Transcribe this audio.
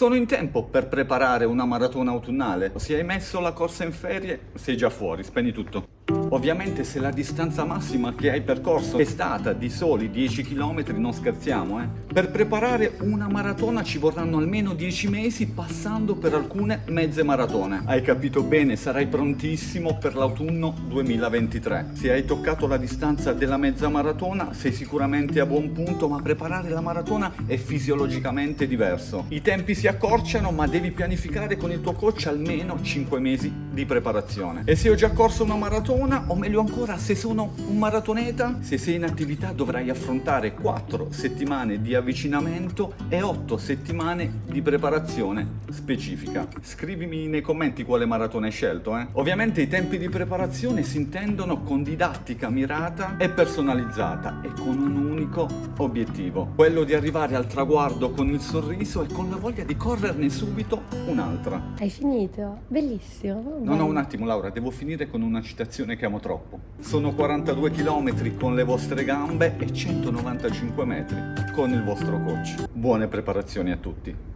Sono in tempo per preparare una maratona autunnale. Se hai messo la corsa in ferie, sei già fuori, spegni tutto. Ovviamente se la distanza massima che hai percorso è stata di soli 10 km, non scherziamo, eh. Per preparare una maratona ci vorranno almeno 10 mesi passando per alcune mezze maratone. Hai capito bene, sarai prontissimo per l'autunno 2023. Se hai toccato la distanza della mezza maratona sei sicuramente a buon punto, ma preparare la maratona è fisiologicamente diverso. I tempi si accorciano, ma devi pianificare con il tuo coach almeno 5 mesi di preparazione. E se ho già corso una maratona, o meglio ancora, se sono un maratoneta, se sei in attività dovrai affrontare 4 settimane di avvicinamento e 8 settimane di preparazione specifica. Scrivimi nei commenti quale maratona hai scelto, eh? Ovviamente i tempi di preparazione si intendono con didattica mirata e personalizzata e con un unico obiettivo, quello di arrivare al traguardo con il sorriso e con la voglia di correrne subito un'altra. Hai finito? Bellissimo. No, no, un attimo Laura, devo finire con una citazione che amo troppo. Sono 42 km con le vostre gambe e 195 metri con il vostro coach. Buone preparazioni a tutti.